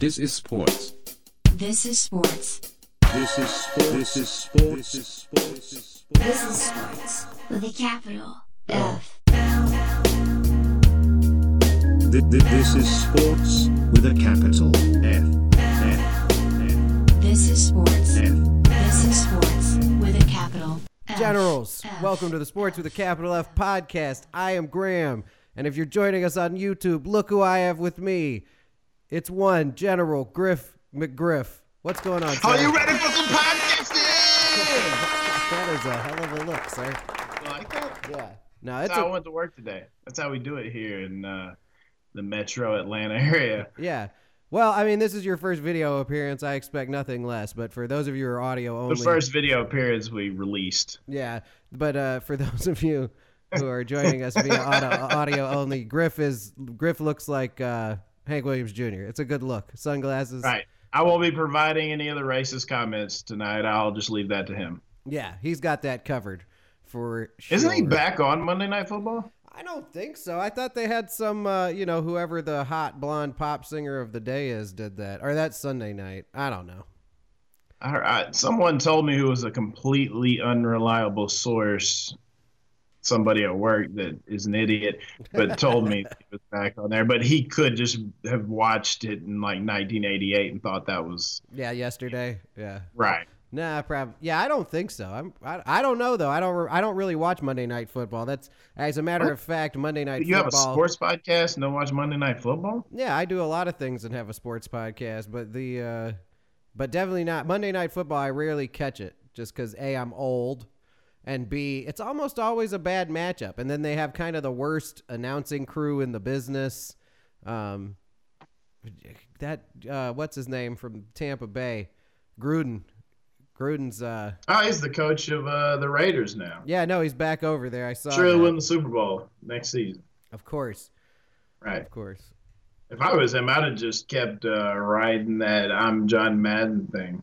This is sports. This is sports. This is sport. This is sport. This is sport. This is sport. This is sports with a capital oh. F. Th- th- This is sports with a capital F. F. This is sports. F. F. This is sports with a capital F. Generals, welcome to the Sports with a Capital F podcast. I am Graham, and if you're joining us on YouTube, look who I have with me. It's one General Griff McGriff. What's going on? Sir? Are you ready for some podcasting? That is a hell of a look, sir. like that? Yeah. No, That's it's how I a, went to work today. That's how we do it here in uh, the metro Atlanta area. yeah. Well, I mean, this is your first video appearance. I expect nothing less. But for those of you who are audio only, The first video appearance we released. Yeah, but uh, for those of you who are joining us via audio, audio only, Griff is Griff looks like uh, Hank Williams Jr. It's a good look. Sunglasses. Right. I won't be providing any other racist comments tonight. I'll just leave that to him. Yeah, he's got that covered for sure. Isn't he back on Monday Night Football? I don't think so. I thought they had some, uh, you know, whoever the hot blonde pop singer of the day is did that, or that's Sunday night. I don't know. I, heard- I, someone told me who was a completely unreliable source. Somebody at work that is an idiot, but told me he was back on there. But he could just have watched it in like 1988 and thought that was Yeah, yesterday. Yeah. right. Nah, probably. Yeah, I don't think so. I'm. I, I don't know though. I don't. Re- I don't really watch Monday Night Football. That's as a matter of fact, Monday Night You have a sports podcast and don't watch Monday Night Football? Yeah, I do a lot of things and have a sports podcast, but the uh but definitely not Monday Night Football. I rarely catch it just because a I'm old, and b it's almost always a bad matchup. And then they have kind of the worst announcing crew in the business. Um, that uh, what's his name from Tampa Bay, Gruden. Gruden's uh Oh, he's the coach of uh, the Raiders now. yeah no he's back over there. I saw Sure, he'll that. win the Super Bowl next season. of course Right. of course. If I was him, I'd have just kept uh, riding that I'm John Madden thing.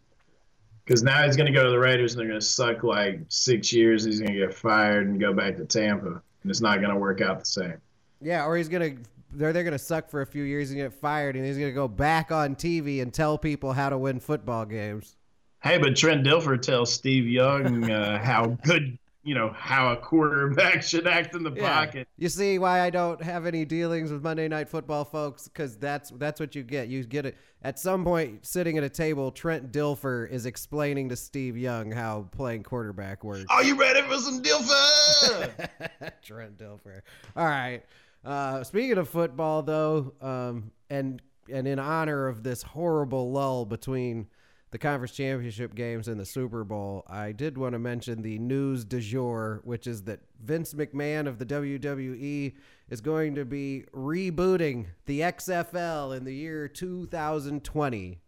Because now he's going to go to the Raiders and they're going to suck like six years. He's going to get fired and go back to Tampa. And it's not going to work out the same. Yeah, or he's gonna they're they're gonna suck for a few years and get fired, and he's gonna go back on TV and tell people how to win football games. Hey, but Trent Dilfer tells Steve Young uh, how good, you know, how a quarterback should act in the pocket. You see why I don't have any dealings with Monday Night Football, folks? Because that's that's what you get. You get it at some point sitting at a table. Trent Dilfer is explaining to Steve Young how playing quarterback works. Are you ready for some Dilfer? Trent Dilfer. All right. Uh, speaking of football, though, um, and and in honor of this horrible lull between the conference championship games and the Super Bowl, I did want to mention the news du jour, which is that Vince McMahon of the WWE is going to be rebooting the XFL in the year 2020.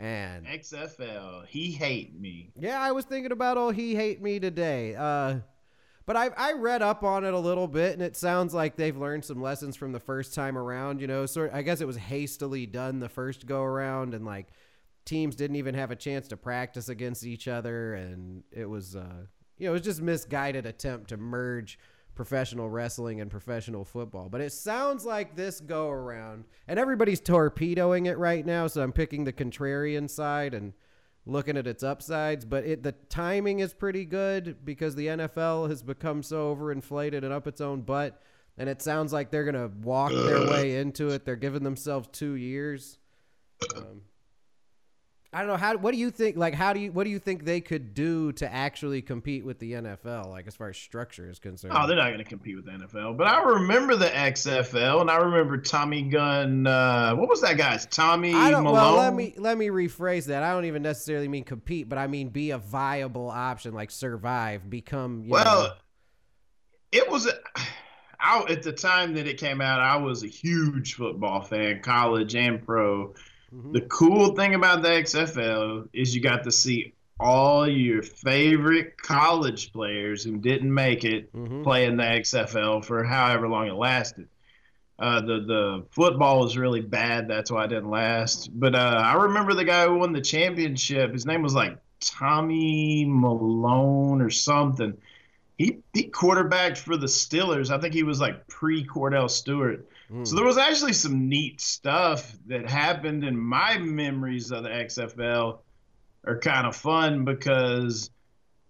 And XFL, he hate me. yeah, I was thinking about oh he hate me today. Uh but I I read up on it a little bit and it sounds like they've learned some lessons from the first time around, you know, sort I guess it was hastily done the first go around and like teams didn't even have a chance to practice against each other and it was uh you know, it was just misguided attempt to merge professional wrestling and professional football. But it sounds like this go around and everybody's torpedoing it right now, so I'm picking the contrarian side and looking at its upsides, but it the timing is pretty good because the NFL has become so overinflated and up its own butt, and it sounds like they're gonna walk their way into it. They're giving themselves two years. Um, I don't know how. What do you think? Like, how do you? What do you think they could do to actually compete with the NFL? Like, as far as structure is concerned. Oh, they're not going to compete with the NFL. But I remember the XFL, and I remember Tommy Gunn. Uh, what was that guy's? Tommy I don't. Malone. Well, let me let me rephrase that. I don't even necessarily mean compete, but I mean be a viable option, like survive, become. You Well, know, it was. I, at the time that it came out, I was a huge football fan, college and pro. Mhm. The cool thing about the XFL is you got to see all your favorite college players who didn't make it Mhm. play in the XFL for however long it lasted. Uh, the the football was really bad. That's why it didn't last. But uh, I remember the guy who won the championship. His name was like Tommy Malone or something. He he quarterbacked for the Steelers. I think he was like pre Kordell Stewart. Hmm. So there was actually some neat stuff that happened, and my memories of the XFL are kind of fun because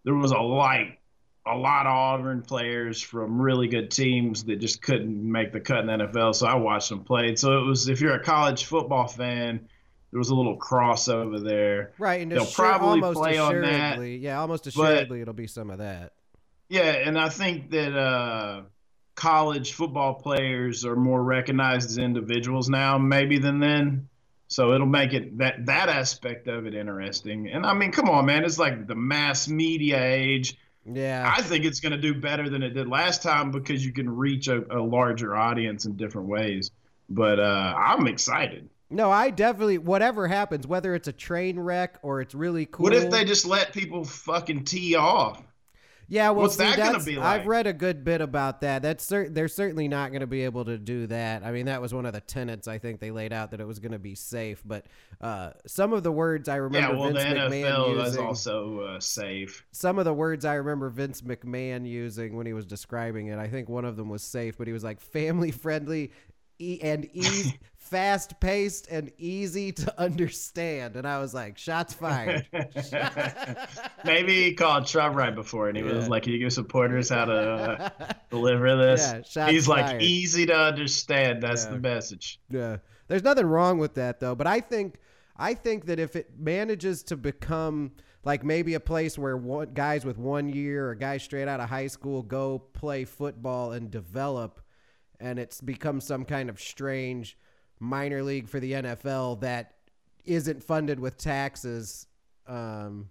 there was a like a lot of Auburn players from really good teams that just couldn't make the cut in the NFL. So I watched them play. So it was if you're a college football fan, there was a little crossover there. Right, and They'll probably play on that, yeah, almost assuredly it'll be some of that. Yeah, and I think that uh, college football players are more recognized as individuals now, maybe than then. So it'll make it that that aspect of it interesting. And I mean, come on, man, it's like the mass media age. Yeah, I think it's going to do better than it did last time because you can reach a, a larger audience in different ways. But uh, I'm excited. no, I definitely whatever happens, whether it's a train wreck or it's really cool. What if they just let people fucking tee off? Yeah, well, What's see, that gonna that's- be I've read a good bit about that. That's cer- they're certainly not going to be able to do that. I mean, that was one of the tenets I think they laid out that it was going to be safe. But uh, some of the words I remember Yeah, well, the Vince McMahon using, also uh, safe. some of the words I remember Vince McMahon using when he was describing it. I think one of them was safe, but he was like family friendly. E- and easy, fast paced and easy to understand, and I was like, "Shots fired!" Maybe he called Trump right before, and he was like, "Can you give supporters how to uh, deliver this?" Yeah, He's like, "Easy to understand." That's Yeah. the message. Yeah. There's nothing wrong with that though, but I think I think that if it manages to become like maybe a place where one, guys with one year or guys straight out of high school go play football and develop and it's become some kind of strange minor league for the NFL that isn't funded with taxes um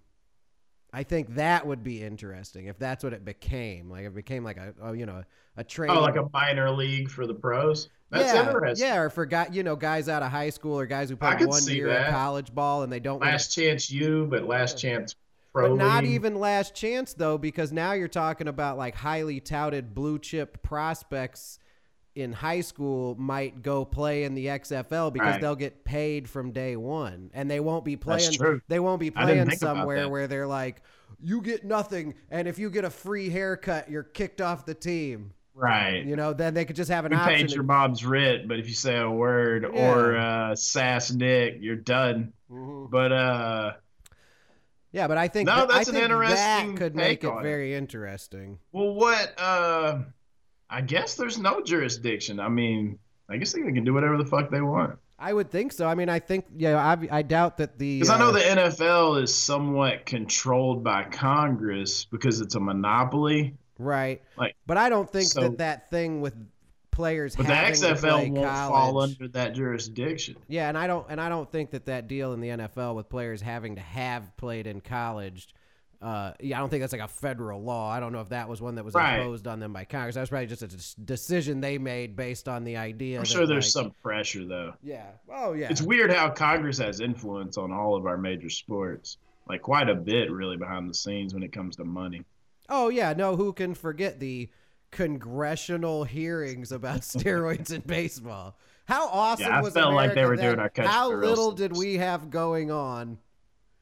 I think that would be interesting if that's what it became. Like it became like a, a you know a train. Oh, like a minor league for the pros. That's yeah, interesting. Yeah, or for guy, you know, guys out of high school or guys who I play one year of college ball and they don't. Last chance you, but last chance pro. but not even last chance though, because now you're talking about like highly touted blue chip prospects in high school might go play in the XFL because Right. they'll get paid from day one, and they won't be playing. They won't be playing somewhere where they're like, you get nothing, and if you get a free haircut, you're kicked off the team. Right. You know, then they could just have an You option. paid your mom's rent, but if you say a word or uh, sass Nick, you're done. Mhm. But uh, Yeah, but I think No, that, that's I an think interesting that could make it. very interesting. well, what? Uh, I guess there's no jurisdiction. I mean, I guess they can do whatever the fuck they want. I would think so. I mean, I think yeah, I, I doubt that the Because I know uh, the NFL is somewhat controlled by Congress because it's a monopoly. right, like, but I don't think so- that that thing with players But the having to play XFL won't college. fall under that jurisdiction. Yeah, and I don't and I don't think that that deal in the NFL with players having to have played in college. Uh, yeah, I don't think that's like a federal law. I don't know if that was one that was Right. imposed on them by Congress. That was probably just a decision they made based on the idea. I'm that, sure there's like- some pressure though. Yeah. Oh yeah. It's weird how Congress has influence on all of our major sports. Like quite a bit really behind the scenes when it comes to money. Oh yeah, no, who can forget the congressional hearings about steroids in baseball? How awesome Yeah, I was felt like they were then? doing our country How little did we have going on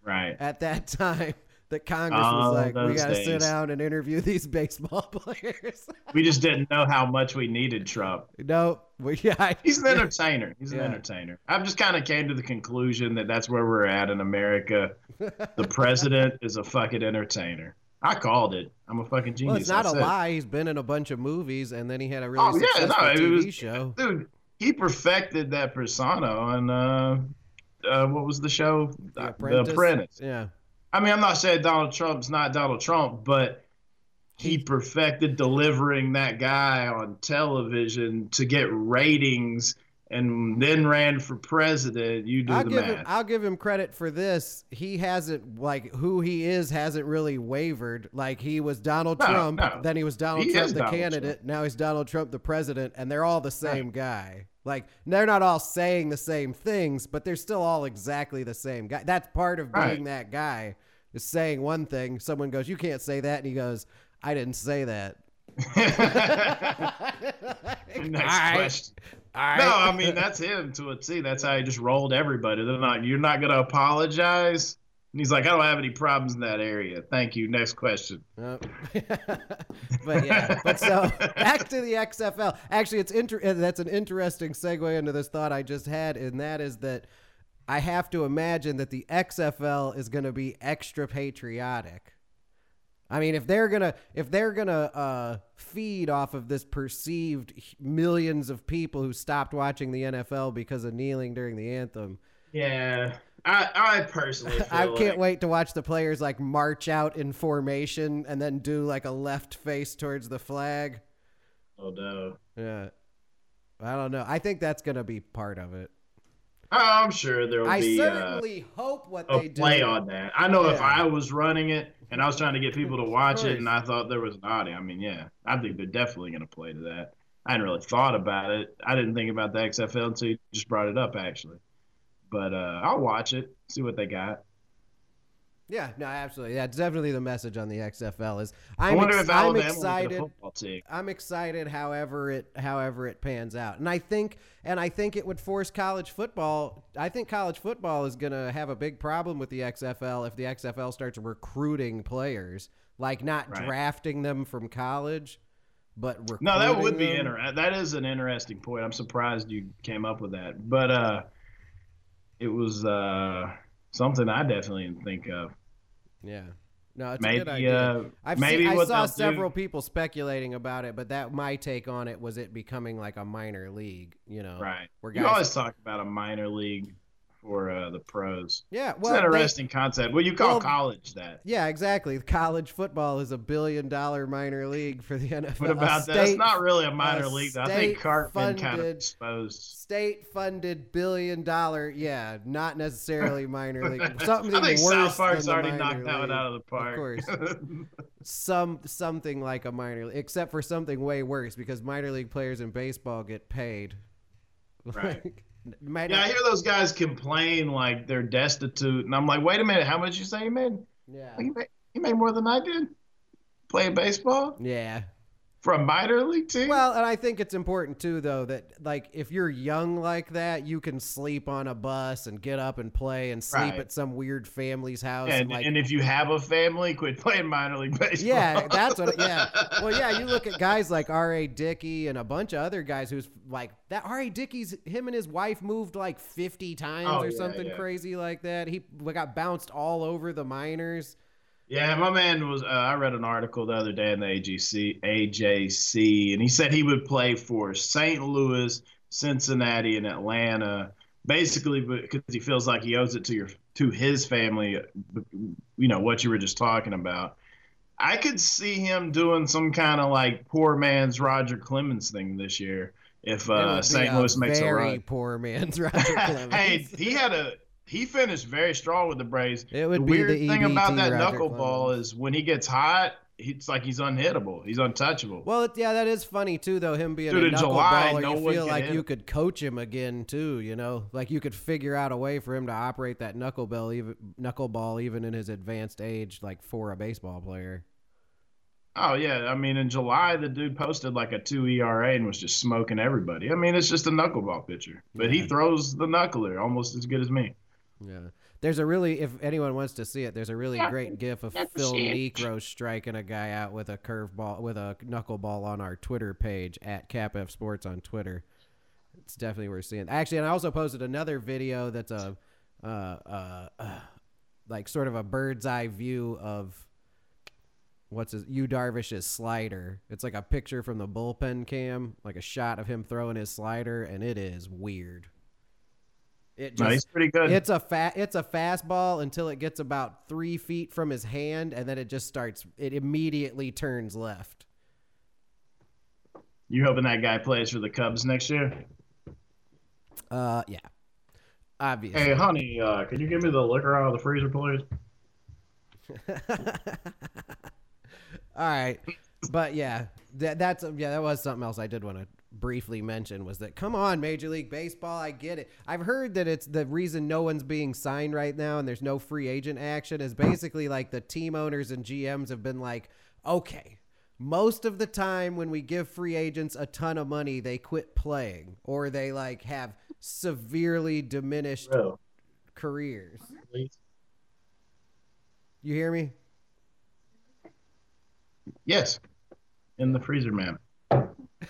Right. at that time that Congress was like, we got to sit down and interview these baseball players? We just didn't know how much we needed Trump. no, we, yeah, He's an entertainer. He's an entertainer. I've just kind of came to the conclusion that that's where we're at in America. The president is a fucking entertainer. I called it. I'm a fucking genius. well, it's not I a said lie. He's been in a bunch of movies, and then he had a really Oh, yeah, no, successful TV was- show. dude. He perfected that persona on uh, uh, what was the show? The The Apprentice. Yeah. I mean, I'm not saying Donald Trump's not Donald Trump, but he perfected delivering that guy on television to get ratings and then ran for president. You do I'll the give math. him. I'll give him credit for this. He hasn't like who he is hasn't really wavered. Like he was Donald No, Trump, no. then he was Donald He Trump the Donald candidate. Now he's Donald Trump the president, and they're all the same guy. Like they're not all saying the same things, but they're still all exactly the same guy. That's part of being Right. that guy is saying one thing. Someone goes, "You can't say that," and he goes, "I didn't say that." Next All right. question. All right. No, I mean that's him to a T. That's how he just rolled everybody. They're not. You're not gonna apologize. And he's like, I don't have any problems in that area. Thank you. Next question. Uh, but yeah, but so back to the XFL. Actually, it's inter- uh, that's an interesting segue into this thought I just had, and that is that I have to imagine that the XFL is going to be extra patriotic. I mean, if they're gonna if they're gonna uh, feed off of this perceived millions of people who stopped watching the NFL because of kneeling during the anthem, Yeah. I, I personally I can't wait to watch the players like march out in formation and then do like a left face towards the flag. Oh, no. Yeah. I don't know. I think that's going to be part of it. I'm sure there'll I be uh, certainly hope what a they do. play on that. I know if I was running it and I was trying to get people to watch it and I thought there was an audio, I mean, yeah, I think they're definitely going to play to that. I hadn't really thought about it. I didn't think about the XFL until you just brought it up, actually. But uh, I'll watch it, see what they got. Yeah, no, absolutely. Yeah, definitely the message on the XFL is I I'm, wonder ex- if I'm Alabama will get a excited. I'm excited however it however it pans out. And I think and I think it would force college football. I think college football is going to have a big problem with the XFL if the XFL starts recruiting players, like not Right. drafting them from college, but recruiting No, that would be interesting. That is an interesting point. I'm surprised you came up with that. But uh, it was uh, something I definitely didn't think of. Yeah. No, it's a good idea. uh, I've maybe seen, I saw they'll do- several people speculating about it, but that my take on it was it becoming like a minor league, you know. Right. Where You always talk about a minor league for uh, the pros. Yeah, well, It's an they- interesting concept. Well, you call well, college that. Yeah, exactly. College football is a billion dollar minor league for the NFL. What about that? It's not really a minor a league. though. I think Cartman kind of state-funded- exposed. State funded billion dollar, yeah, not necessarily minor league. Something I think worse South Park's already knocked that one out of the park. Of course. Some something like a minor, league, except for something way worse because minor league players in baseball get paid. Right. Like, might yeah, I hear those guys complain like they're destitute, and I'm like, wait a minute, how much you say you made? yeah, Like, you made, you made more than I did playing baseball yeah. A minor league team. Well, and I think it's important too, though, that like if you're young like that, you can sleep on a bus and get up and play and sleep Right. at some weird family's house. and, and like, and if you have a family, quit playing minor league baseball. yeah, that's what. Yeah, well, yeah. You look at guys like R. A. Dickey and a bunch of other guys who's like that. R. A. Dickey's him and his wife moved like fifty times Oh, or yeah, something yeah. crazy like that. He got bounced all over the minors. Yeah, my man was. Uh, I read an article the other day in the AGC, AJC, and he said he would play for St. Louis, Cincinnati, and Atlanta, basically because he feels like he owes it to your to his family. You know what you were just talking about. I could see him doing some kind of like poor man's Roger Clemens thing this year if uh, St. Louis makes a very run. poor man's Roger Clemens. hey, he had a he finished very strong with the Braves. It would the be weird the thing about that Roger knuckleball Clemens. is when he gets hot, it's like he's unhittable. He's untouchable. Well, it, yeah, that is funny too, though. Him being Dude, a knuckleballer, no you feel like hit you could coach him again too. You know, like you could figure out a way for him to operate that knuckleball, even knuckleball, even in his advanced age, like for a baseball player. oh yeah, I mean in July the dude posted like a two ERA and was just smoking everybody. I mean it's just a knuckleball pitcher, but he throws the knuckler almost as good as me. Yeah. There's a really, if anyone wants to see it, there's a really great GIF of Phil Niekro striking a guy out with a curveball, with a knuckleball on our Twitter page at CapF Sports on Twitter. It's definitely worth seeing. Actually, and I also posted another video that's a, uh, uh, uh, like sort of a bird's eye view of what's his, Yu Darvish's slider. It's like a picture from the bullpen cam, like a shot of him throwing his slider, and it is weird. It No, he's pretty good. it's a fa- it's a fastball until it gets about three feet from his hand, and then it just starts. It immediately turns left. you hoping that guy plays for the Cubs next year? Uh, yeah, obviously. Hey, honey, uh, can you give me the liquor out of the freezer, please? All right, but yeah, that that's yeah, that was something else I did want to briefly mentioned was that come on, Major League Baseball, I get it. I've heard that it's the reason no one's being signed right now and there's no free agent action is basically like the team owners and GMs have been like, okay. Most of the time when we give free agents a ton of money, they quit playing or they like have severely diminished Bro, careers. You hear me? Yes, in the freezer, man.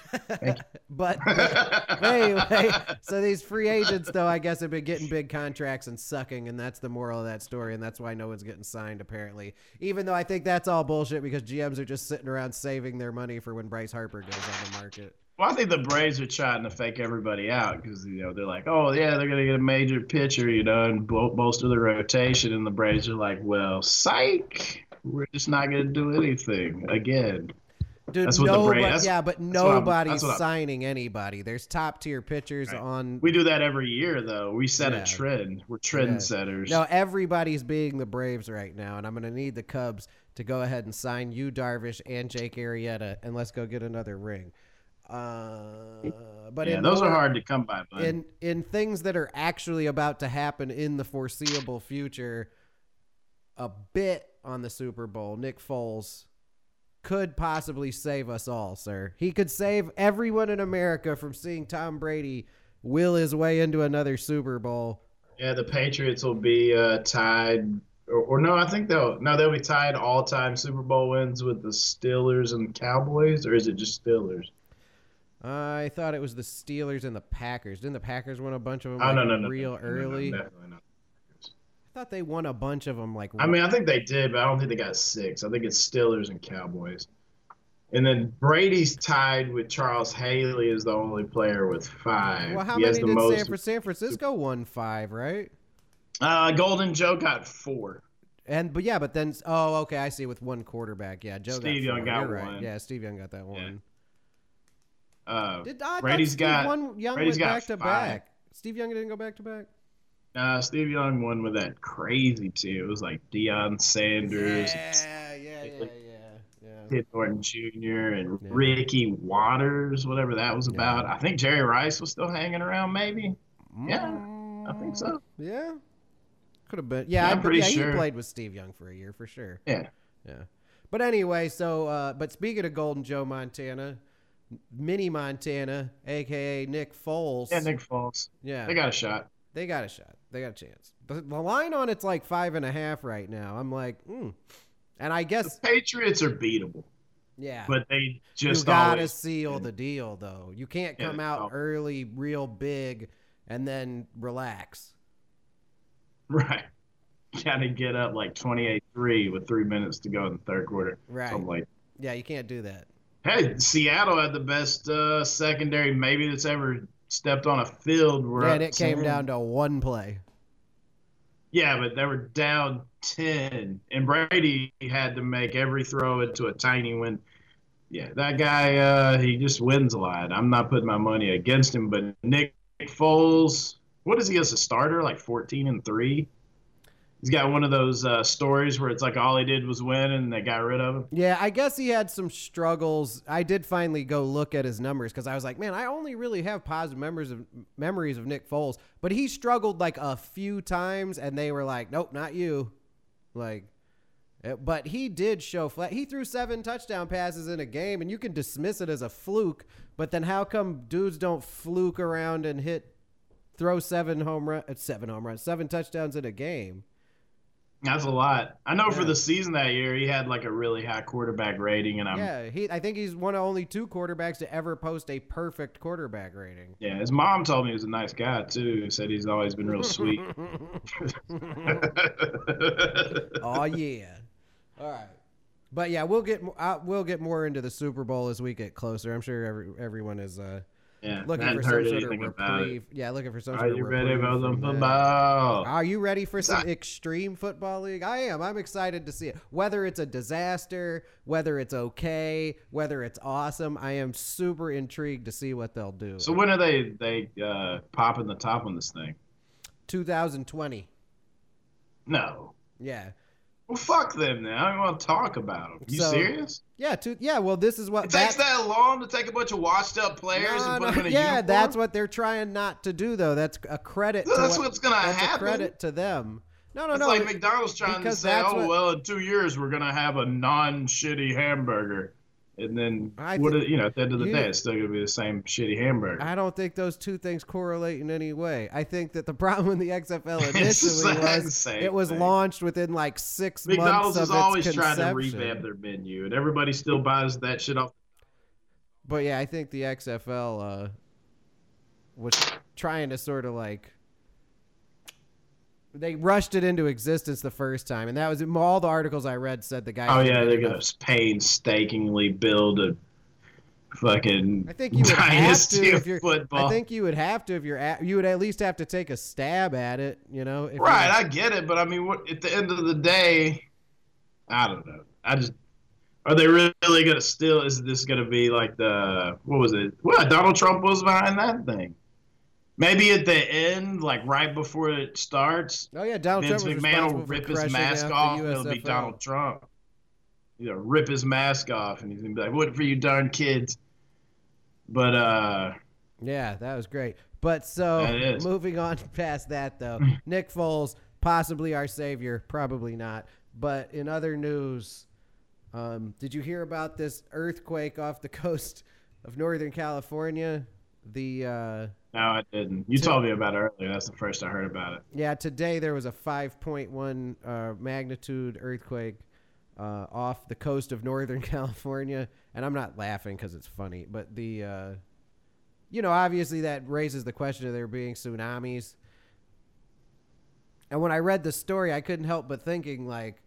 But but anyway, so these free agents, though, I guess have been getting big contracts and sucking, and that's the moral of that story, and that's why no one's getting signed, apparently. Even though I think that's all bullshit because GMs are just sitting around saving their money for when Bryce Harper goes on the market. Well, I think the Braves are trying to fake everybody out because you know they're like, oh yeah, they're gonna get a major pitcher, you know, and bo- bolster the rotation, and the Braves are like, well, psych, we're just not gonna do anything again. Dude, That's what the nobody, Braves- that's- yeah, but nobody's signing anybody. There's top tier pitchers Right. on. We do that every year, though. We set Yeah. a trend. We're trend setters. No, everybody's being the Braves right now, and I'm going to need the Cubs to go ahead and sign Yu, Darvish, and Jake Arrieta, and let's go get another ring. Uh, but yeah, those are hard to come by, bud. in in things that are actually about to happen in the foreseeable future, a bit on the Super Bowl, Nick Foles could possibly save us all, sir. He could save everyone in America from seeing Tom Brady will his way into another Super Bowl. yeah, the Patriots will be uh, tied, or, or no, I think they'll no, they'll be tied all-time Super Bowl wins with the Steelers and Cowboys, or is it just Steelers? I thought it was the Steelers and the Packers. Didn't the Packers win a bunch of them Oh like, no, no, no, real early? definitely not. I thought they won a bunch of them like I mean, I think they did, but I don't think they got six. I think it's Steelers and Cowboys. And then Brady's tied with Charles Haley as the only player with five. Well, how he many the did most. San, San Francisco won five, right? uh, Golden Joe got four. And but yeah, but then oh okay, I see with one quarterback. Yeah, Joe Steve got Young got You're right. one. Yeah, Steve Young got that one. Uh, Did I Brady's got- one Young Brady's went got back to five. back? Steve Young didn't go back to back. Uh, Steve Young won with that crazy too. It was like Deion Sanders, Yeah, yeah, yeah, yeah, yeah. Ken Norton Jr., and Yeah. Ricky Watters, whatever that was about. I think Jerry Rice was still hanging around, maybe. Yeah, I think so. Mm, Yeah, could have been. Yeah, Yeah, I'm pretty yeah, sure. he played with Steve Young for a year for sure. Yeah. Yeah. But anyway, so uh, but speaking of Golden Joe Montana, Mini Montana, aka Nick Foles. Yeah, Nick Foles. yeah, They got a shot. They got a shot. They got a chance. But the line on it's like five and a half right now. I'm like, hmm. And I The guess, Patriots are beatable, yeah. but they you just gotta always seal the deal, though. You can't Yeah, come out oh. early, real big, and then relax. right. Got to get up like 28-3 with three minutes to go in the third quarter. Right. So I'm like, Yeah, you can't do that. hey, Seattle had the best uh, secondary maybe that's ever stepped on a field. Yeah, up and it came 10. down to one play. Yeah, but they were down 10, and Brady had to make every throw into a tiny win. Yeah, that guy, uh, he just wins a lot. I'm not putting my money against him, but Nick Foles, what is he as a starter? Like 14 and 3? He's got one of those uh, stories where it's like all he did was win and they got rid of him. Yeah, I guess he had some struggles. I did finally go look at his numbers because I was like, man, I only really have positive memories of memories of Nick Foles, but he struggled like a few times, and they were like, nope, not you. Like, eh, but he did show flat. He threw seven touchdown passes in a game, and you can dismiss it as a fluke. But then how come dudes don't fluke around and hit, throw seven home run, seven home runs, seven touchdowns in a game? That's a lot. I know for the season that year, he had like a really high quarterback rating, and I'm Yeah, he. I think he's one of only two quarterbacks to ever post a perfect quarterback rating. Yeah, his mom told me he was a nice guy too. Said he's always been real sweet. oh yeah. All right. But yeah, we'll get uh, we'll get more into the Super Bowl as we get closer. I'm sure every, everyone is uh, yeah, looking for some sort of anything about it. reprieve. Yeah, looking for some Are sort of you ready for that. football? Are you ready for some extreme football league? I am. I'm excited to see it. Whether it's a disaster, whether it's okay, whether it's awesome, I am super intrigued to see what they'll do. So when are they they uh, popping the top on this thing? 2020. No. Yeah. Well, fuck them now. I don't want to talk about them. You So- serious? Yeah, to, yeah, well this is what It takes that long to take a bunch of washed up players No, and put no, them in a yeah, uniform? that's what they're trying not to do, though. That's a credit. to That's what- what's gonna that's happen. a credit to them. No, no, It's no. like McDonald's trying to say, "Oh what- well, in two years we're gonna have a non-shitty hamburger." And then I what? think- you know, at the end of the you- day, it's still gonna be the same shitty hamburger. I don't think those two things correlate in any way. I think that the problem with the XFL initially was it was thing. launched within like six McDonald's months of is always trying to revamp their menu, and everybody still buys that shit off. But yeah, I think the XFL uh, was trying to sort of like they rushed it into existence the first time, and that was all the articles I read said the guy. Oh yeah, they're gonna painstakingly build a fucking I think you would have to of if you're. football. I think you would have to if you're. At, you would at least have to take a stab at it. You know, right, I get it, but I mean, what, at the end of the day, I don't know. I just are they really gonna still? Is this gonna be like the what was it? What Donald Trump was behind that thing? Maybe at the end, like right before it starts, oh yeah, Donald Vince Trump McMahon will rip his mask off. and It'll be Donald Trump. Know, rip his mask off, and he's gonna be like, "What for you darn kids?" But uh, Yeah, that was great. But so moving on past that though, Nick Foles, possibly our savior, probably not. But in other news, um, did you hear about this earthquake off the coast of Northern California? The uh, no, I didn't. You told me about it earlier. That's the first I heard about it. yeah, today there was a 5.1 uh, magnitude earthquake uh, off the coast of Northern California, and I'm not laughing because it's funny, but the uh, you know obviously that raises the question of there being tsunamis. And when I read the story, I couldn't help but thinking like,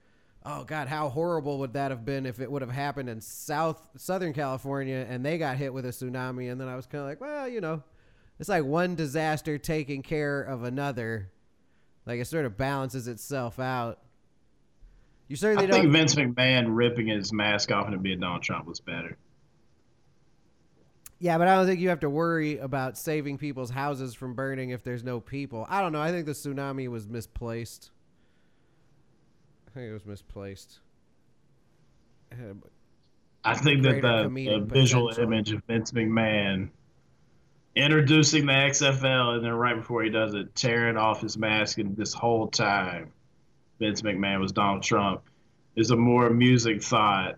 oh god, how horrible would that have been if it would have happened in South Southern California and they got hit with a tsunami, and then I was kind of like, well, you know, it's like one disaster taking care of another. Like it sort of balances itself out. You certainly I don't. think Vince McMahon ripping his mask off and being Donald Trump was better. Yeah, but I don't think you have to worry about saving people's houses from burning if there's no people. I don't know. I think the tsunami was misplaced. I think it was misplaced. I think that the, the visual potential. image of Vince McMahon introducing the XFL and then right before he does it, tearing off his mask and this whole time Vince McMahon was Donald Trump is a more amusing thought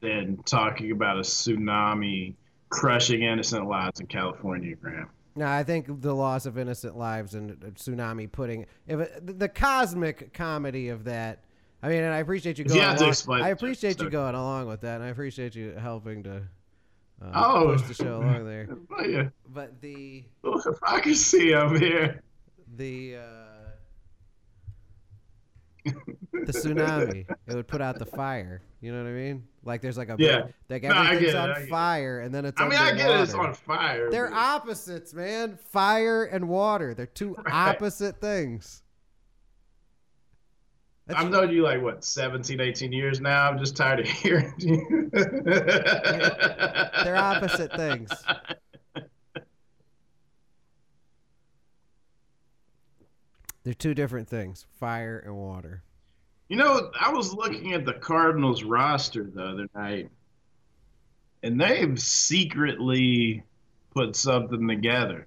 than talking about a tsunami crushing innocent lives in California, Graham. No, I think the loss of innocent lives and a tsunami putting if it, the- cosmic comedy of that. I mean, and I appreciate you going. to along, I appreciate you going along with that, and I appreciate you helping to uh, Oh. push the show along there. Yeah. But the If I can see over here. the uh, the tsunami, it would put out the fire. You know what I mean? Like there's like a Yeah. like everything's it, on it. fire, and then it's. I mean, I get it, it's on fire. They're opposites, man. Fire and water. They're two Right. opposite things. I've known you like what 17, 18 years now. I'm just tired of hearing you. They're opposite things. They're two different things fire and water. You know, I was looking at the Cardinals roster the other night, and they've secretly put something together.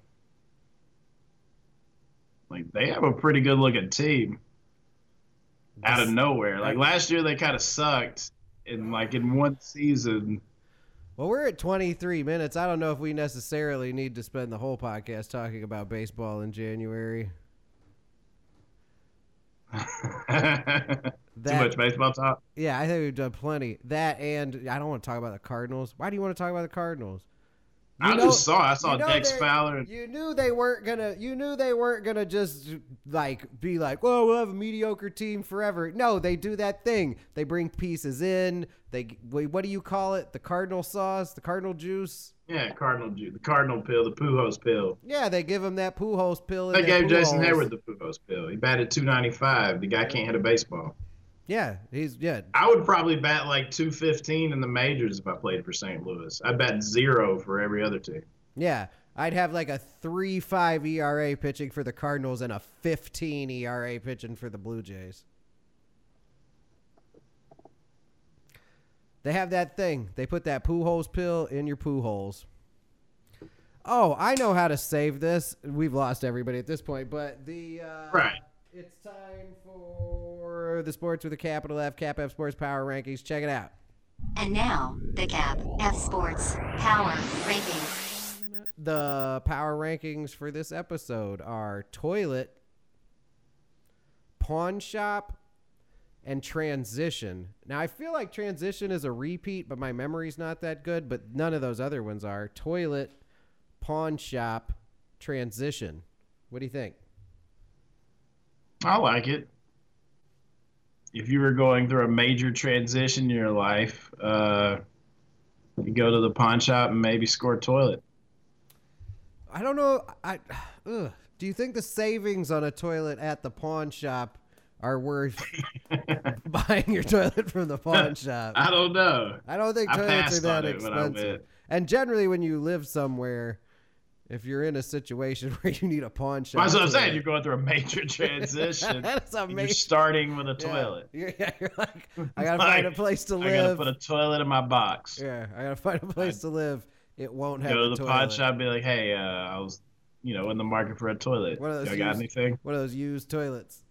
Like they have a pretty good looking team out of nowhere. Like last year, they kind of sucked, and like in one season. Well, we're at 23 minutes. I don't know if we necessarily need to spend the whole podcast talking about baseball in January. Too much baseball talk. Yeah, I think we've done plenty. That and I don't want to talk about the Cardinals. Why do you want to talk about the Cardinals? You I know- just saw. I saw you know Dex Fowler. and- You knew they weren't gonna. You knew they weren't gonna just like be like, "Well, we'll have a mediocre team forever." No, they do that thing. They bring pieces in. They wait, what do you call it? The Cardinal sauce, the Cardinal juice. Yeah, Cardinal juice, the Cardinal pill, the Pujols pill. Yeah, they give him that Pujols pill. They gave Jason Pujols. Heyward the Pujols pill. He batted 295. The guy can't hit a baseball. Yeah, he's yeah. I would probably bat like 215 in the majors if I played for St. Louis. I'd bat zero for every other team. Yeah, I'd have like a three five ERA pitching for the Cardinals and a fifteen ERA pitching for the Blue Jays. They have that thing. They put that poo holes pill in your poo holes. Oh, I know how to save this. We've lost everybody at this point, but the uh, Right. It's time for the sports with a capital F, Cap F Sports Power Rankings. Check it out. And now, the Cap F Sports Power Rankings. The power rankings for this episode are toilet, pawn shop, and transition. Now I feel like transition is a repeat, but my memory's not that good. But none of those other ones are toilet, pawn shop, transition. What do you think? I like it. If you were going through a major transition in your life, uh, you go to the pawn shop and maybe score a toilet. I don't know. I ugh. do you think the savings on a toilet at the pawn shop are worth buying your toilet from the pawn shop? I don't know. I don't think toilets are that on it when I expensive. And generally, when you live somewhere, if you're in a situation where you need a pawn shop, That's what I'm saying. You're going through a major transition. That's amazing. You're starting with a Yeah. toilet. You're, yeah, you're like, I gotta find a place to live. I gotta put a toilet in my box. yeah, I gotta find a place to live. It won't have Go a to the toilet. pawn shop, and be like, "Hey, uh, I was, you know, in the market for a toilet. One of those Y'all got used- anything?" One of those used toilets.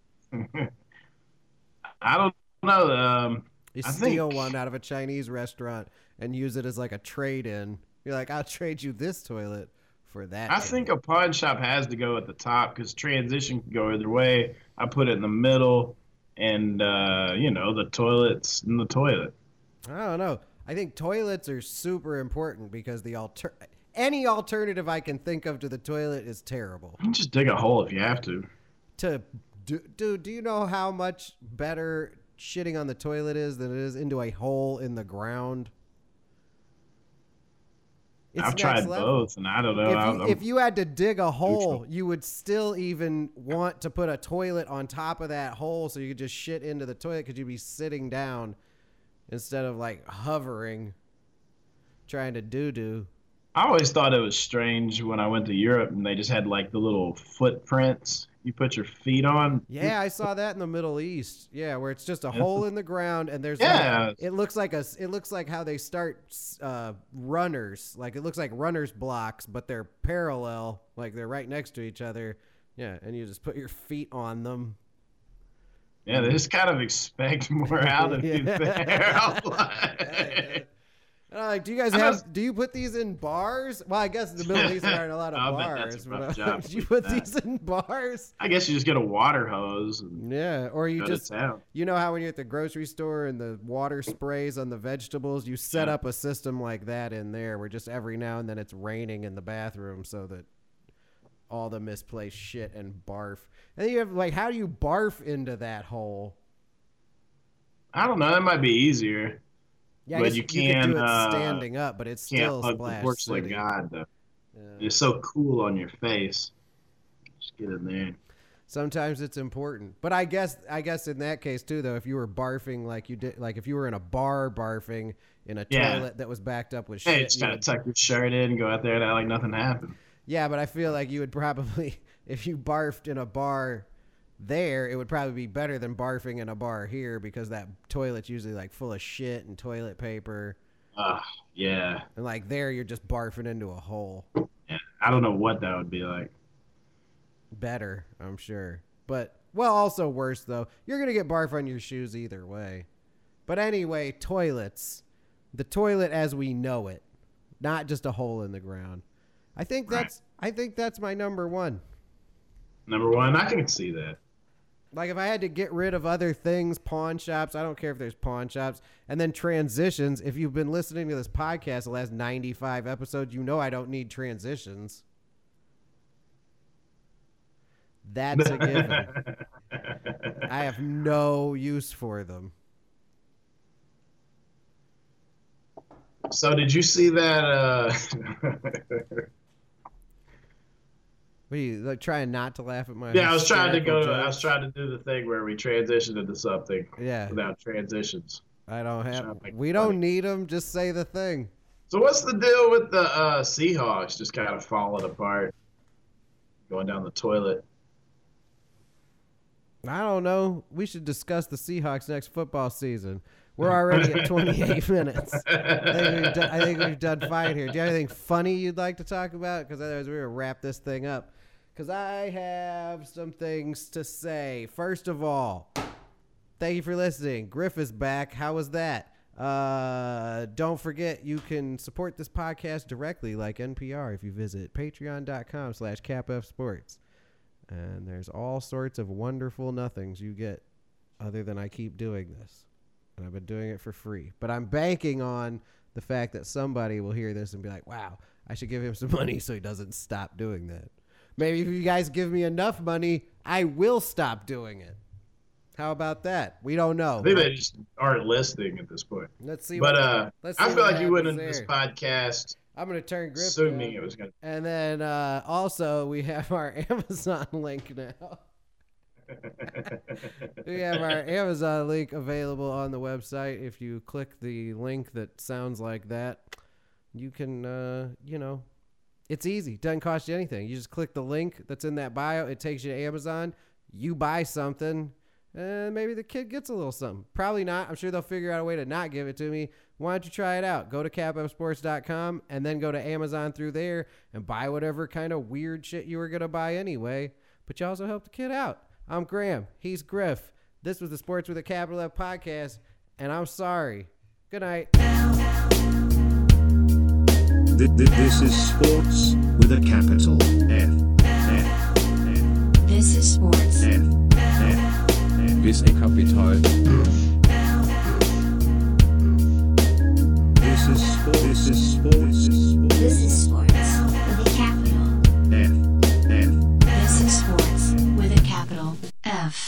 I don't know. Um, You I steal think- one out of a Chinese restaurant and use it as like a trade in. You're like, I'll trade you this toilet for that. I think a pawn shop has to go at the top because transition can go either way. I put it in the middle, and uh, you know, the toilet's in the toilet. I don't know. I think toilets are super important because the alter any alternative I can think of to the toilet is terrible. You can just dig a hole if you have to. To do, dude, do you know how much better shitting on the toilet is than it is into a hole in the ground? It's I've tried level. both, and I don't know. if you, if you had to dig a hole, you would still even want to put a toilet on top of that hole so you could just shit into the toilet because you'd be sitting down instead of like hovering, trying to doo doo. I always thought it was strange when I went to Europe and they just had like the little footprints you put your feet on. Yeah, I saw that in the Middle East. Yeah, where it's just a hole in the ground and there's Yeah. like, it looks like a it looks like how they start uh, runners. Like it looks like runners blocks, but they're parallel, like they're right next to each other. Yeah, and you just put your feet on them. Yeah, they just kind of expect more out of you there. I was like- And I'm like, do you guys have? was- Do you put these in bars? Well, I guess the Middle East there aren't a lot of bars. but, uh, do you put that. these in bars? I guess you just get a water hose and Yeah, or you just. You know how when you're at the grocery store and the water sprays on the vegetables, you set Yeah. up a system like that in there where just every now and then it's raining in the bathroom so that all the misplaced shit and barf. And then you have like, how do you barf into that hole? I don't know. That might be easier. Yeah, But you can, do it uh, standing up, but it's still splash porcelain city. god though. Yeah. It's so cool on your face. Just get in there. Sometimes it's important, but I guess I guess in that case too, though, if you were barfing like you did, like if you were in a bar barfing in a Yeah. toilet that was backed up with Hey, shit, just you gotta would- tuck your shirt in, and go out there and act like nothing happened. Yeah, but I feel like you would probably, if you barfed in a bar there, it would probably be better than barfing in a bar here because that toilet's usually like full of shit and toilet paper. Ah, yeah. And like there, you're just barfing into a hole. yeah. I don't know what that would be like. Better, I'm sure. But, well, also worse though. You're going to get barf on your shoes either way. But anyway, toilets. The toilet as we know it, not just a hole in the ground. I think Right. that's, I think that's my number one. Number one, I can see that. Like if I had to get rid of other things, pawn shops, I don't care if there's pawn shops, and then transitions. If you've been listening to this podcast the last 95 episodes, you know I don't need transitions. That's a given. I have no use for them. so did you see that uh What are you like trying not to laugh at my Yeah, I was trying to go to I was trying to do the thing where we transition into something Yeah, without transitions. I don't have we don't need them, just say the thing. So what's the deal with the uh, Seahawks just kind of falling apart, going down the toilet? I don't know. We should discuss the Seahawks next football season. We're already at 28 minutes. I think, we've done, I think we've done fine here. Do you have anything funny you'd like to talk about? Because otherwise, we're going to wrap this thing up. Because I have some things to say. First of all, thank you for listening. Griff is back. How was that? Uh, don't forget you can support this podcast directly like NPR if you visit patreon.com slash capfsports. And there's all sorts of wonderful nothings you get other than I keep doing this. And I've been doing it for free. But I'm banking on the fact that somebody will hear this and be like, wow, I should give him some money so he doesn't stop doing that. Maybe if you guys give me enough money, I will stop doing it. How about that? We don't know. I think they just aren't listening at this point. Let's see. But what, uh, let's see I feel like you went into this podcast I'm gonna turn grip. assuming it was going to. And then uh, also we have our Amazon link now. we have our Amazon link available on the website. If you click the link that sounds like that, you can, uh, you know, it's easy. Doesn't cost you anything. You just click the link that's in that bio. It takes you to Amazon. You buy something, and maybe the kid gets a little something. Probably not. I'm sure they'll figure out a way to not give it to me. Why don't you try it out? Go to capfsports.com and then go to Amazon through there and buy whatever kind of weird shit you were going to buy anyway. But you also help the kid out. I'm Graham. He's Griff. This was the Sports with a Capital F podcast, and I'm sorry. Good night. This is sports with a capital F. F. This is sports. F. F. This a capital This is sports. This is sports. This is sports with a capital F. This is sports with a capital F.